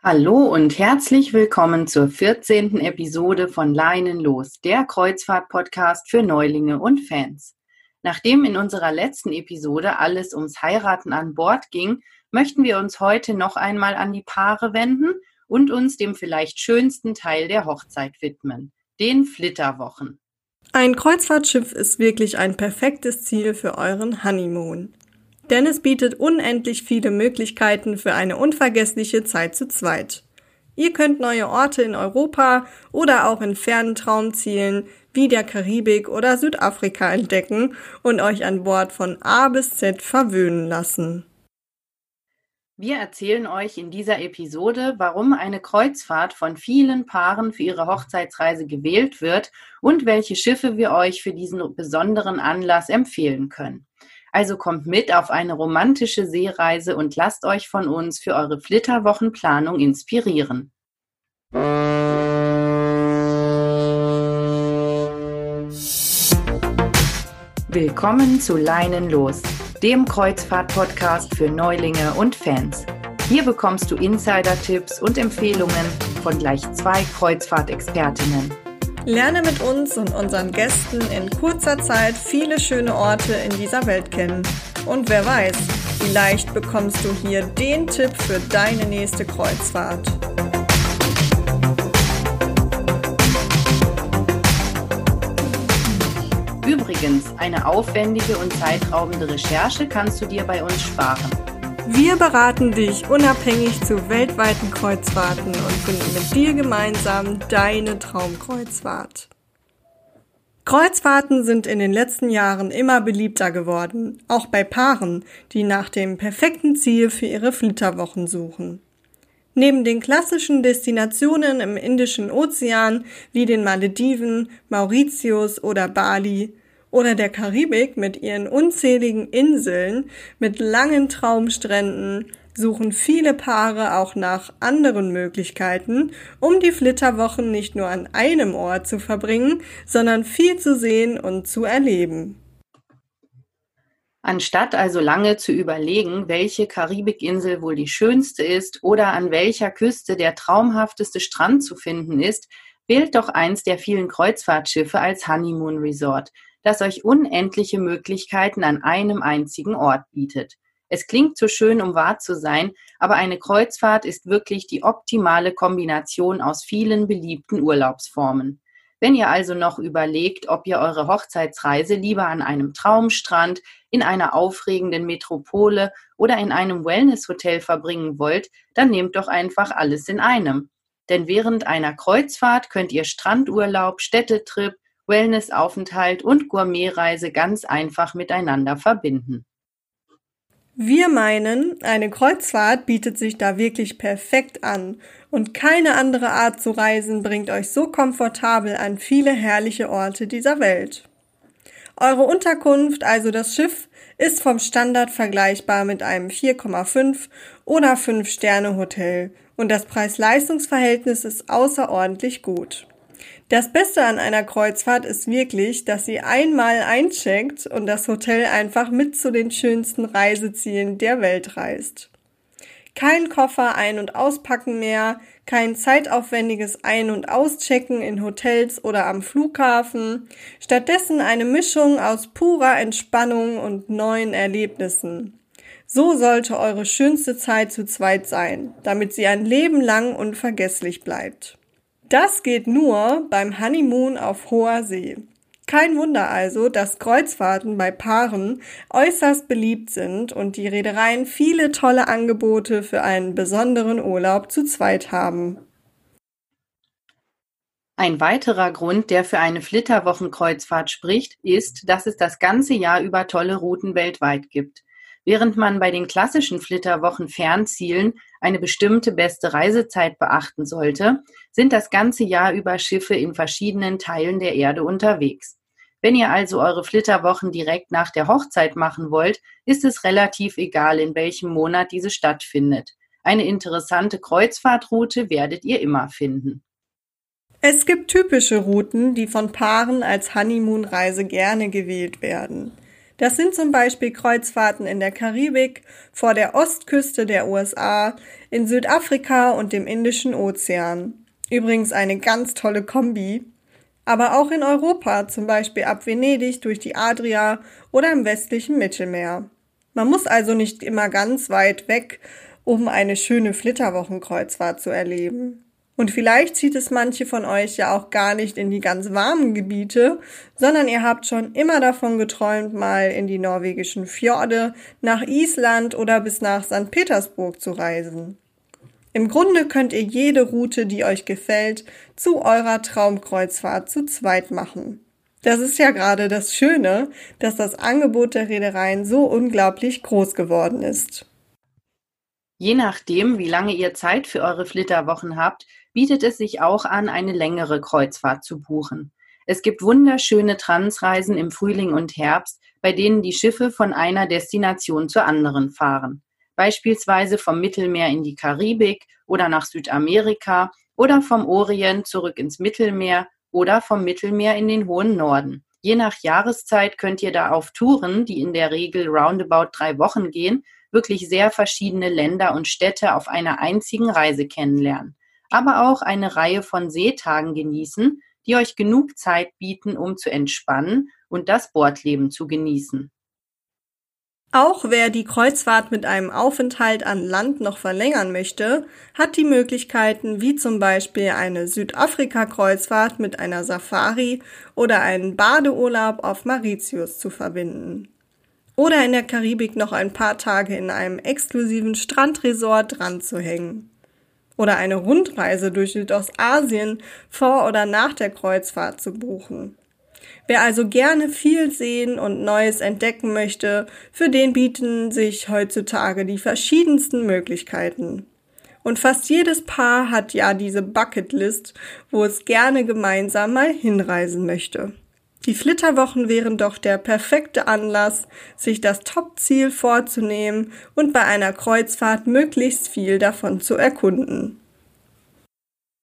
Hallo und herzlich willkommen zur 14. Episode von Leinen los, der Kreuzfahrt-Podcast für Neulinge und Fans. Nachdem in unserer letzten Episode alles ums Heiraten an Bord ging, möchten wir uns heute noch einmal an die Paare wenden und uns dem vielleicht schönsten Teil der Hochzeit widmen, den Flitterwochen. Ein Kreuzfahrtschiff ist wirklich ein perfektes Ziel für euren Honeymoon. Denn es bietet unendlich viele Möglichkeiten für eine unvergessliche Zeit zu zweit. Ihr könnt neue Orte in Europa oder auch in fernen Traumzielen wie der Karibik oder Südafrika entdecken und euch an Bord von A bis Z verwöhnen lassen. Wir erzählen euch in dieser Episode, warum eine Kreuzfahrt von vielen Paaren für ihre Hochzeitsreise gewählt wird und welche Schiffe wir euch für diesen besonderen Anlass empfehlen können. Also kommt mit auf eine romantische Seereise und lasst euch von uns für eure Flitterwochenplanung inspirieren. Willkommen zu Leinen los dem Kreuzfahrt-Podcast für Neulinge und Fans. Hier bekommst du Insider-Tipps und Empfehlungen von gleich zwei Kreuzfahrtexpertinnen. Lerne mit uns und unseren Gästen in kurzer Zeit viele schöne Orte in dieser Welt kennen. Und wer weiß, vielleicht bekommst du hier den Tipp für deine nächste Kreuzfahrt. Übrigens, eine aufwendige und zeitraubende Recherche kannst du dir bei uns sparen. Wir beraten dich unabhängig zu weltweiten Kreuzfahrten und finden mit dir gemeinsam deine Traumkreuzfahrt. Kreuzfahrten sind in den letzten Jahren immer beliebter geworden, auch bei Paaren, die nach dem perfekten Ziel für ihre Flitterwochen suchen. Neben den klassischen Destinationen im Indischen Ozean wie den Malediven, Mauritius oder Bali oder der Karibik mit ihren unzähligen Inseln mit langen Traumstränden suchen viele Paare auch nach anderen Möglichkeiten, um die Flitterwochen nicht nur an einem Ort zu verbringen, sondern viel zu sehen und zu erleben. Anstatt also lange zu überlegen, welche Karibikinsel wohl die schönste ist oder an welcher Küste der traumhafteste Strand zu finden ist, wählt doch eins der vielen Kreuzfahrtschiffe als Honeymoon Resort – das euch unendliche Möglichkeiten an einem einzigen Ort bietet. Es klingt zu schön, um wahr zu sein, aber eine Kreuzfahrt ist wirklich die optimale Kombination aus vielen beliebten Urlaubsformen. Wenn ihr also noch überlegt, ob ihr eure Hochzeitsreise lieber an einem Traumstrand, in einer aufregenden Metropole oder in einem Wellnesshotel verbringen wollt, dann nehmt doch einfach alles in einem. Denn während einer Kreuzfahrt könnt ihr Strandurlaub, Städtetrip, Wellnessaufenthalt und Gourmetreise ganz einfach miteinander verbinden. Wir meinen, eine Kreuzfahrt bietet sich da wirklich perfekt an und keine andere Art zu reisen bringt euch so komfortabel an viele herrliche Orte dieser Welt. Eure Unterkunft, also das Schiff, ist vom Standard vergleichbar mit einem 4,5 oder 5 Sterne Hotel und das Preis-Leistungs-Verhältnis ist außerordentlich gut. Das Beste an einer Kreuzfahrt ist wirklich, dass sie einmal eincheckt und das Hotel einfach mit zu den schönsten Reisezielen der Welt reist. Kein Koffer ein- und auspacken mehr, kein zeitaufwendiges Ein- und Auschecken in Hotels oder am Flughafen, stattdessen eine Mischung aus purer Entspannung und neuen Erlebnissen. So sollte eure schönste Zeit zu zweit sein, damit sie ein Leben lang unvergesslich bleibt. Das geht nur beim Honeymoon auf hoher See. Kein Wunder also, dass Kreuzfahrten bei Paaren äußerst beliebt sind und die Reedereien viele tolle Angebote für einen besonderen Urlaub zu zweit haben. Ein weiterer Grund, der für eine Flitterwochenkreuzfahrt spricht, ist, dass es das ganze Jahr über tolle Routen weltweit gibt. Während man bei den klassischen Flitterwochen Fernzielen eine bestimmte beste Reisezeit beachten sollte, sind das ganze Jahr über Schiffe in verschiedenen Teilen der Erde unterwegs. Wenn ihr also eure Flitterwochen direkt nach der Hochzeit machen wollt, ist es relativ egal, in welchem Monat diese stattfindet. Eine interessante Kreuzfahrtroute werdet ihr immer finden. Es gibt typische Routen, die von Paaren als Honeymoon-Reise gerne gewählt werden. Das sind zum Beispiel Kreuzfahrten in der Karibik, vor der Ostküste der USA, in Südafrika und dem Indischen Ozean. Übrigens eine ganz tolle Kombi. Aber auch in Europa, zum Beispiel ab Venedig durch die Adria oder im westlichen Mittelmeer. Man muss also nicht immer ganz weit weg, um eine schöne Flitterwochenkreuzfahrt zu erleben. Und vielleicht zieht es manche von euch ja auch gar nicht in die ganz warmen Gebiete, sondern ihr habt schon immer davon geträumt, mal in die norwegischen Fjorde, nach Island oder bis nach St. Petersburg zu reisen. Im Grunde könnt ihr jede Route, die euch gefällt, zu eurer Traumkreuzfahrt zu zweit machen. Das ist ja gerade das Schöne, dass das Angebot der Reedereien so unglaublich groß geworden ist. Je nachdem, wie lange ihr Zeit für eure Flitterwochen habt, bietet es sich auch an, eine längere Kreuzfahrt zu buchen. Es gibt wunderschöne Transreisen im Frühling und Herbst, bei denen die Schiffe von einer Destination zur anderen fahren. Beispielsweise vom Mittelmeer in die Karibik oder nach Südamerika oder vom Orient zurück ins Mittelmeer oder vom Mittelmeer in den hohen Norden. Je nach Jahreszeit könnt ihr da auf Touren, die in der Regel roundabout drei Wochen gehen, wirklich sehr verschiedene Länder und Städte auf einer einzigen Reise kennenlernen, aber auch eine Reihe von Seetagen genießen, die euch genug Zeit bieten, um zu entspannen und das Bordleben zu genießen. Auch wer die Kreuzfahrt mit einem Aufenthalt an Land noch verlängern möchte, hat die Möglichkeiten wie zum Beispiel eine Südafrika-Kreuzfahrt mit einer Safari oder einen Badeurlaub auf Mauritius zu verbinden oder in der Karibik noch ein paar Tage in einem exklusiven Strandresort dran. Oder eine Rundreise durch Südostasien vor oder nach der Kreuzfahrt zu buchen. Wer also gerne viel sehen und Neues entdecken möchte, für den bieten sich heutzutage die verschiedensten Möglichkeiten. Und fast jedes Paar hat ja diese Bucketlist, wo es gerne gemeinsam mal hinreisen möchte. Die Flitterwochen wären doch der perfekte Anlass, sich das Top-Ziel vorzunehmen und bei einer Kreuzfahrt möglichst viel davon zu erkunden.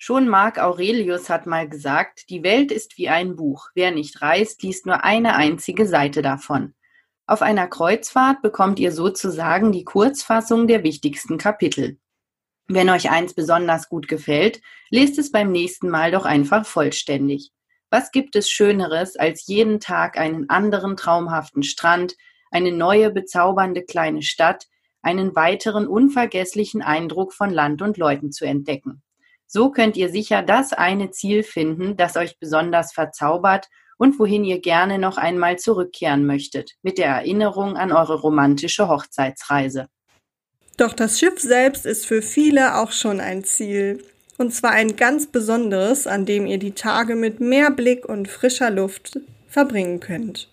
Schon Marc Aurelius hat mal gesagt, die Welt ist wie ein Buch. Wer nicht reist, liest nur eine einzige Seite davon. Auf einer Kreuzfahrt bekommt ihr sozusagen die Kurzfassung der wichtigsten Kapitel. Wenn euch eins besonders gut gefällt, lest es beim nächsten Mal doch einfach vollständig. Was gibt es Schöneres, als jeden Tag einen anderen traumhaften Strand, eine neue bezaubernde kleine Stadt, einen weiteren unvergesslichen Eindruck von Land und Leuten zu entdecken? So könnt ihr sicher das eine Ziel finden, das euch besonders verzaubert und wohin ihr gerne noch einmal zurückkehren möchtet, mit der Erinnerung an eure romantische Hochzeitsreise. Doch das Schiff selbst ist für viele auch schon ein Ziel. Und zwar ein ganz besonderes, an dem ihr die Tage mit mehr Blick und frischer Luft verbringen könnt.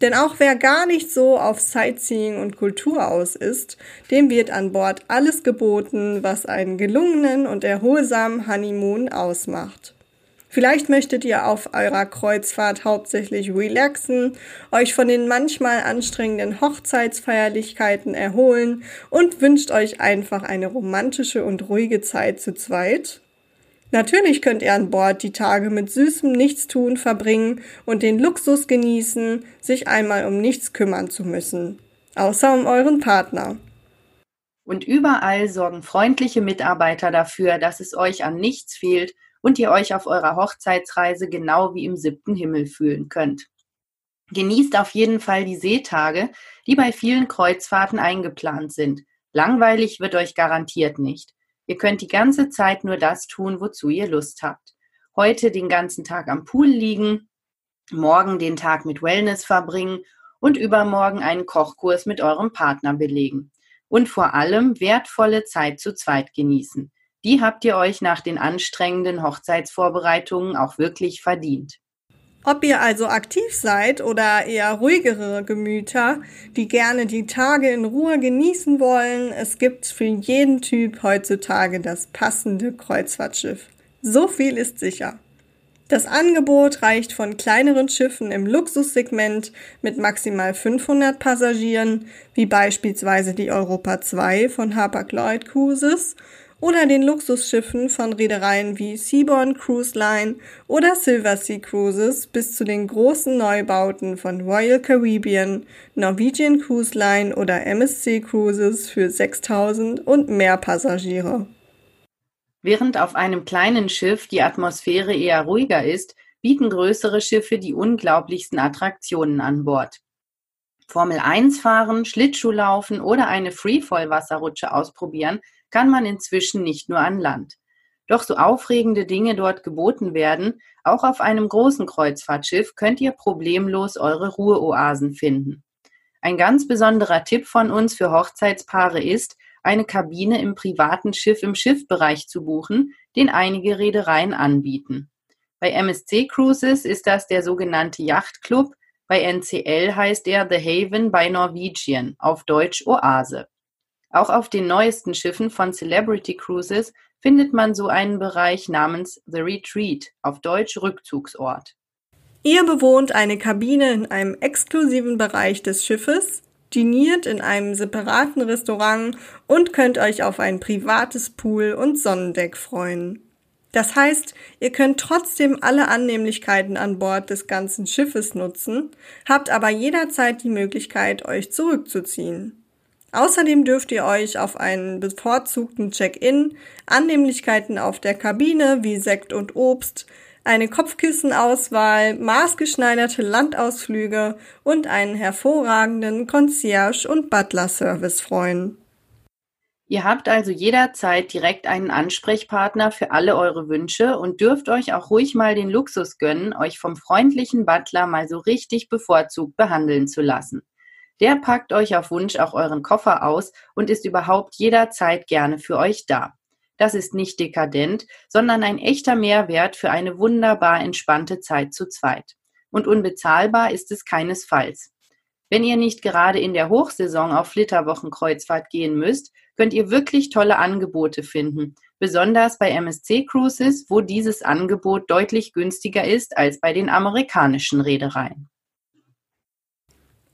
Denn auch wer gar nicht so auf Sightseeing und Kultur aus ist, dem wird an Bord alles geboten, was einen gelungenen und erholsamen Honeymoon ausmacht. Vielleicht möchtet ihr auf eurer Kreuzfahrt hauptsächlich relaxen, euch von den manchmal anstrengenden Hochzeitsfeierlichkeiten erholen und wünscht euch einfach eine romantische und ruhige Zeit zu zweit. Natürlich könnt ihr an Bord die Tage mit süßem Nichtstun verbringen und den Luxus genießen, sich einmal um nichts kümmern zu müssen. Außer um euren Partner. Und überall sorgen freundliche Mitarbeiter dafür, dass es euch an nichts fehlt und ihr euch auf eurer Hochzeitsreise genau wie im siebten Himmel fühlen könnt. Genießt auf jeden Fall die Seetage, die bei vielen Kreuzfahrten eingeplant sind. Langweilig wird euch garantiert nicht. Ihr könnt die ganze Zeit nur das tun, wozu ihr Lust habt. Heute den ganzen Tag am Pool liegen, morgen den Tag mit Wellness verbringen und übermorgen einen Kochkurs mit eurem Partner belegen. Und vor allem wertvolle Zeit zu zweit genießen. Die habt ihr euch nach den anstrengenden Hochzeitsvorbereitungen auch wirklich verdient. Ob ihr also aktiv seid oder eher ruhigere Gemüter, die gerne die Tage in Ruhe genießen wollen, es gibt für jeden Typ heutzutage das passende Kreuzfahrtschiff. So viel ist sicher. Das Angebot reicht von kleineren Schiffen im Luxussegment mit maximal 500 Passagieren, wie beispielsweise die Europa 2 von Hapag-Lloyd Cruises, oder den Luxusschiffen von Reedereien wie Seabourn Cruise Line oder Silver Sea Cruises bis zu den großen Neubauten von Royal Caribbean, Norwegian Cruise Line oder MSC Cruises für 6000 und mehr Passagiere. Während auf einem kleinen Schiff die Atmosphäre eher ruhiger ist, bieten größere Schiffe die unglaublichsten Attraktionen an Bord. Formel 1 fahren, Schlittschuh laufen oder eine Freefall-Wasserrutsche ausprobieren kann man inzwischen nicht nur an Land. Doch so aufregende Dinge dort geboten werden, auch auf einem großen Kreuzfahrtschiff könnt ihr problemlos eure Ruheoasen finden. Ein ganz besonderer Tipp von uns für Hochzeitspaare ist, eine Kabine im privaten Schiff im Schiffbereich zu buchen, den einige Reedereien anbieten. Bei MSC Cruises ist das der sogenannte Yachtclub, bei NCL heißt er The Haven bei Norwegian, auf Deutsch Oase. Auch auf den neuesten Schiffen von Celebrity Cruises findet man so einen Bereich namens The Retreat, auf Deutsch Rückzugsort. Ihr bewohnt eine Kabine in einem exklusiven Bereich des Schiffes, diniert in einem separaten Restaurant und könnt euch auf ein privates Pool und Sonnendeck freuen. Das heißt, ihr könnt trotzdem alle Annehmlichkeiten an Bord des ganzen Schiffes nutzen, habt aber jederzeit die Möglichkeit, euch zurückzuziehen. Außerdem dürft ihr euch auf einen bevorzugten Check-in, Annehmlichkeiten auf der Kabine wie Sekt und Obst, eine Kopfkissenauswahl, maßgeschneiderte Landausflüge und einen hervorragenden Concierge- und Butler-Service freuen. Ihr habt also jederzeit direkt einen Ansprechpartner für alle eure Wünsche und dürft euch auch ruhig mal den Luxus gönnen, euch vom freundlichen Butler mal so richtig bevorzugt behandeln zu lassen. Der packt euch auf Wunsch auch euren Koffer aus und ist überhaupt jederzeit gerne für euch da. Das ist nicht dekadent, sondern ein echter Mehrwert für eine wunderbar entspannte Zeit zu zweit. Und unbezahlbar ist es keinesfalls. Wenn ihr nicht gerade in der Hochsaison auf Flitterwochenkreuzfahrt gehen müsst, könnt ihr wirklich tolle Angebote finden. Besonders bei MSC Cruises, wo dieses Angebot deutlich günstiger ist als bei den amerikanischen Reedereien.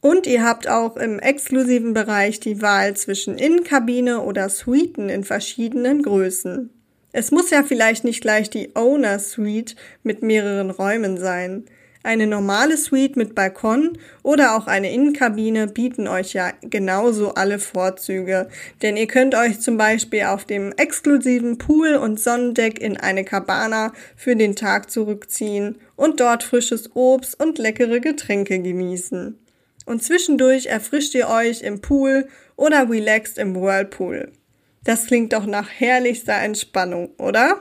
Und ihr habt auch im exklusiven Bereich die Wahl zwischen Innenkabine oder Suiten in verschiedenen Größen. Es muss ja vielleicht nicht gleich die Owner Suite mit mehreren Räumen sein. Eine normale Suite mit Balkon oder auch eine Innenkabine bieten euch ja genauso alle Vorzüge, denn ihr könnt euch zum Beispiel auf dem exklusiven Pool und Sonnendeck in eine Cabana für den Tag zurückziehen und dort frisches Obst und leckere Getränke genießen und zwischendurch erfrischt ihr euch im Pool oder relaxt im Whirlpool. Das klingt doch nach herrlichster Entspannung, oder?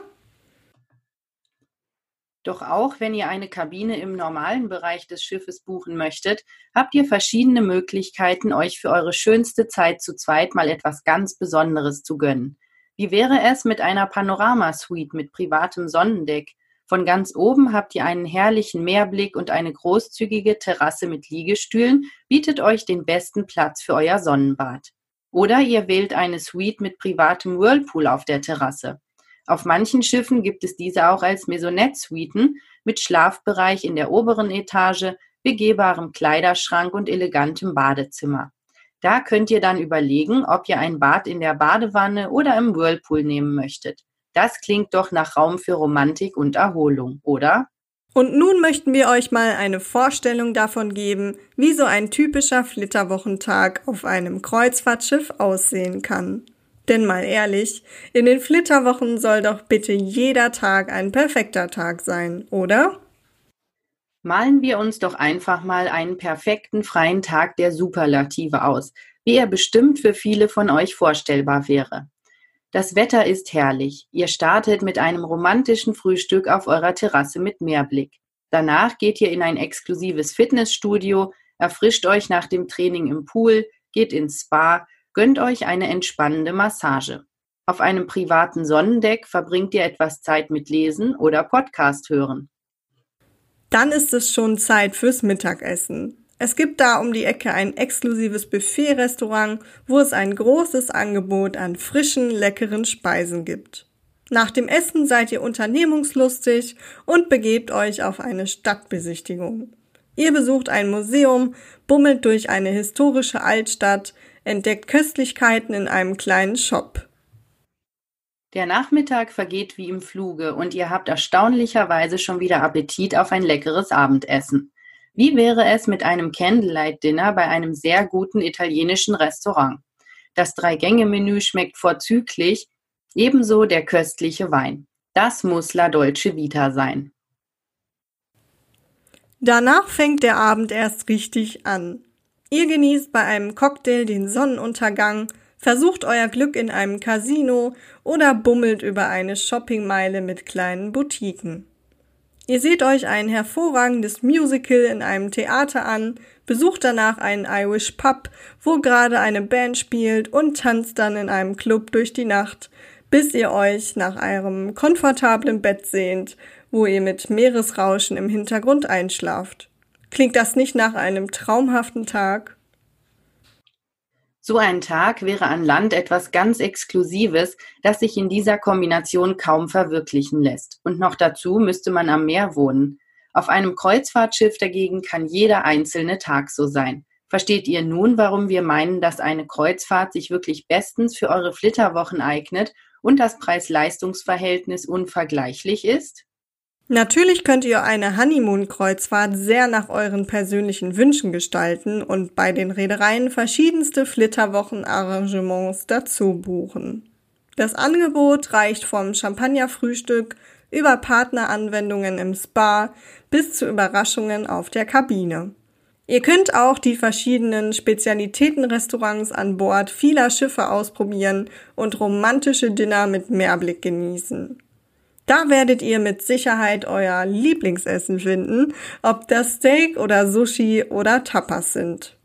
Doch auch wenn ihr eine Kabine im normalen Bereich des Schiffes buchen möchtet, habt ihr verschiedene Möglichkeiten, euch für eure schönste Zeit zu zweit mal etwas ganz Besonderes zu gönnen. Wie wäre es mit einer Panorama-Suite mit privatem Sonnendeck, von ganz oben habt ihr einen herrlichen Meerblick und eine großzügige Terrasse mit Liegestühlen bietet euch den besten Platz für euer Sonnenbad. Oder ihr wählt eine Suite mit privatem Whirlpool auf der Terrasse. Auf manchen Schiffen gibt es diese auch als Maisonette-Suiten mit Schlafbereich in der oberen Etage, begehbarem Kleiderschrank und elegantem Badezimmer. Da könnt ihr dann überlegen, ob ihr ein Bad in der Badewanne oder im Whirlpool nehmen möchtet. Das klingt doch nach Raum für Romantik und Erholung, oder? Und nun möchten wir euch mal eine Vorstellung davon geben, wie so ein typischer Flitterwochentag auf einem Kreuzfahrtschiff aussehen kann. Denn mal ehrlich, in den Flitterwochen soll doch bitte jeder Tag ein perfekter Tag sein, oder? Malen wir uns doch einfach mal einen perfekten freien Tag der Superlative aus, wie er bestimmt für viele von euch vorstellbar wäre. Das Wetter ist herrlich. Ihr startet mit einem romantischen Frühstück auf eurer Terrasse mit Meerblick. Danach geht ihr in ein exklusives Fitnessstudio, erfrischt euch nach dem Training im Pool, geht ins Spa, gönnt euch eine entspannende Massage. Auf einem privaten Sonnendeck verbringt ihr etwas Zeit mit Lesen oder Podcast hören. Dann ist es schon Zeit fürs Mittagessen. Es gibt da um die Ecke ein exklusives Buffet-Restaurant, wo es ein großes Angebot an frischen, leckeren Speisen gibt. Nach dem Essen seid ihr unternehmungslustig und begebt euch auf eine Stadtbesichtigung. Ihr besucht ein Museum, bummelt durch eine historische Altstadt, entdeckt Köstlichkeiten in einem kleinen Shop. Der Nachmittag vergeht wie im Fluge und ihr habt erstaunlicherweise schon wieder Appetit auf ein leckeres Abendessen. Wie wäre es mit einem Candlelight-Dinner bei einem sehr guten italienischen Restaurant? Das Drei-Gänge-Menü schmeckt vorzüglich, ebenso der köstliche Wein. Das muss La Dolce Vita sein. Danach fängt der Abend erst richtig an. Ihr genießt bei einem Cocktail den Sonnenuntergang, versucht euer Glück in einem Casino oder bummelt über eine Shoppingmeile mit kleinen Boutiquen. Ihr seht euch ein hervorragendes Musical in einem Theater an, besucht danach einen Irish Pub, wo gerade eine Band spielt und tanzt dann in einem Club durch die Nacht, bis ihr euch nach eurem komfortablen Bett sehnt, wo ihr mit Meeresrauschen im Hintergrund einschlaft. Klingt das nicht nach einem traumhaften Tag? So ein Tag wäre an Land etwas ganz Exklusives, das sich in dieser Kombination kaum verwirklichen lässt. Und noch dazu müsste man am Meer wohnen. Auf einem Kreuzfahrtschiff dagegen kann jeder einzelne Tag so sein. Versteht ihr nun, warum wir meinen, dass eine Kreuzfahrt sich wirklich bestens für eure Flitterwochen eignet und das Preis-Leistungs-Verhältnis unvergleichlich ist? Natürlich könnt ihr eine Honeymoon-Kreuzfahrt sehr nach euren persönlichen Wünschen gestalten und bei den Reedereien verschiedenste Flitterwochen-Arrangements dazu buchen. Das Angebot reicht vom Champagnerfrühstück über Partneranwendungen im Spa bis zu Überraschungen auf der Kabine. Ihr könnt auch die verschiedenen Spezialitätenrestaurants an Bord vieler Schiffe ausprobieren und romantische Dinner mit Meerblick genießen. Da werdet ihr mit Sicherheit euer Lieblingsessen finden, ob das Steak oder Sushi oder Tapas sind.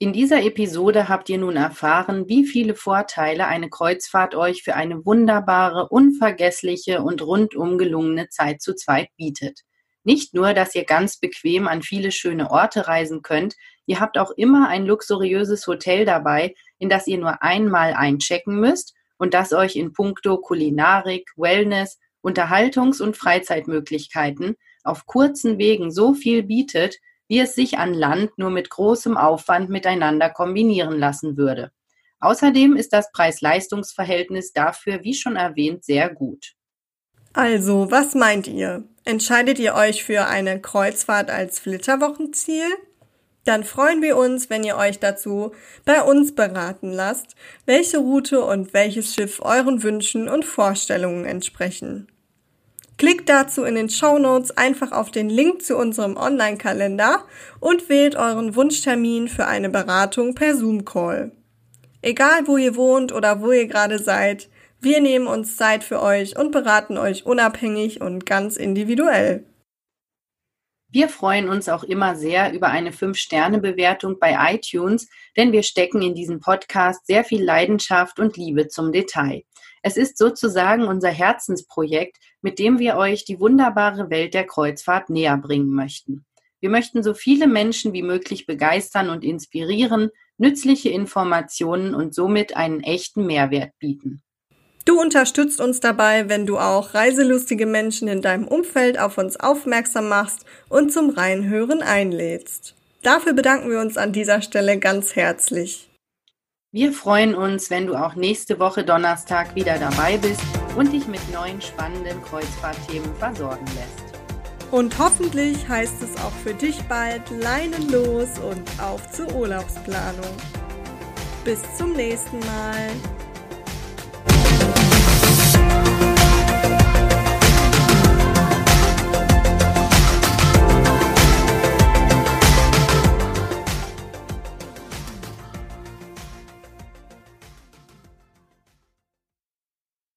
In dieser Episode habt ihr nun erfahren, wie viele Vorteile eine Kreuzfahrt euch für eine wunderbare, unvergessliche und rundum gelungene Zeit zu zweit bietet. Nicht nur, dass ihr ganz bequem an viele schöne Orte reisen könnt, ihr habt auch immer ein luxuriöses Hotel dabei, in das ihr nur einmal einchecken müsst und das euch in puncto Kulinarik, Wellness Unterhaltungs- und Freizeitmöglichkeiten auf kurzen Wegen so viel bietet, wie es sich an Land nur mit großem Aufwand miteinander kombinieren lassen würde. Außerdem ist das Preis-Leistungs-Verhältnis dafür, wie schon erwähnt, sehr gut. Also, was meint ihr? Entscheidet ihr euch für eine Kreuzfahrt als Flitterwochenziel? Dann freuen wir uns, wenn ihr euch dazu bei uns beraten lasst, welche Route und welches Schiff euren Wünschen und Vorstellungen entsprechen. Klickt dazu in den Show Notes einfach auf den Link zu unserem Online-Kalender und wählt euren Wunschtermin für eine Beratung per Zoom-Call. Egal wo ihr wohnt oder wo ihr gerade seid, wir nehmen uns Zeit für euch und beraten euch unabhängig und ganz individuell. Wir freuen uns auch immer sehr über eine 5-Sterne-Bewertung bei iTunes, denn wir stecken in diesem Podcast sehr viel Leidenschaft und Liebe zum Detail. Es ist sozusagen unser Herzensprojekt, mit dem wir euch die wunderbare Welt der Kreuzfahrt näher bringen möchten. Wir möchten so viele Menschen wie möglich begeistern und inspirieren, nützliche Informationen und somit einen echten Mehrwert bieten. Du unterstützt uns dabei, wenn du auch reiselustige Menschen in deinem Umfeld auf uns aufmerksam machst und zum Reinhören einlädst. Dafür bedanken wir uns an dieser Stelle ganz herzlich. Wir freuen uns, wenn du auch nächste Woche Donnerstag wieder dabei bist und dich mit neuen spannenden Kreuzfahrtthemen versorgen lässt. Und hoffentlich heißt es auch für dich bald Leinen los und auf zur Urlaubsplanung. Bis zum nächsten Mal.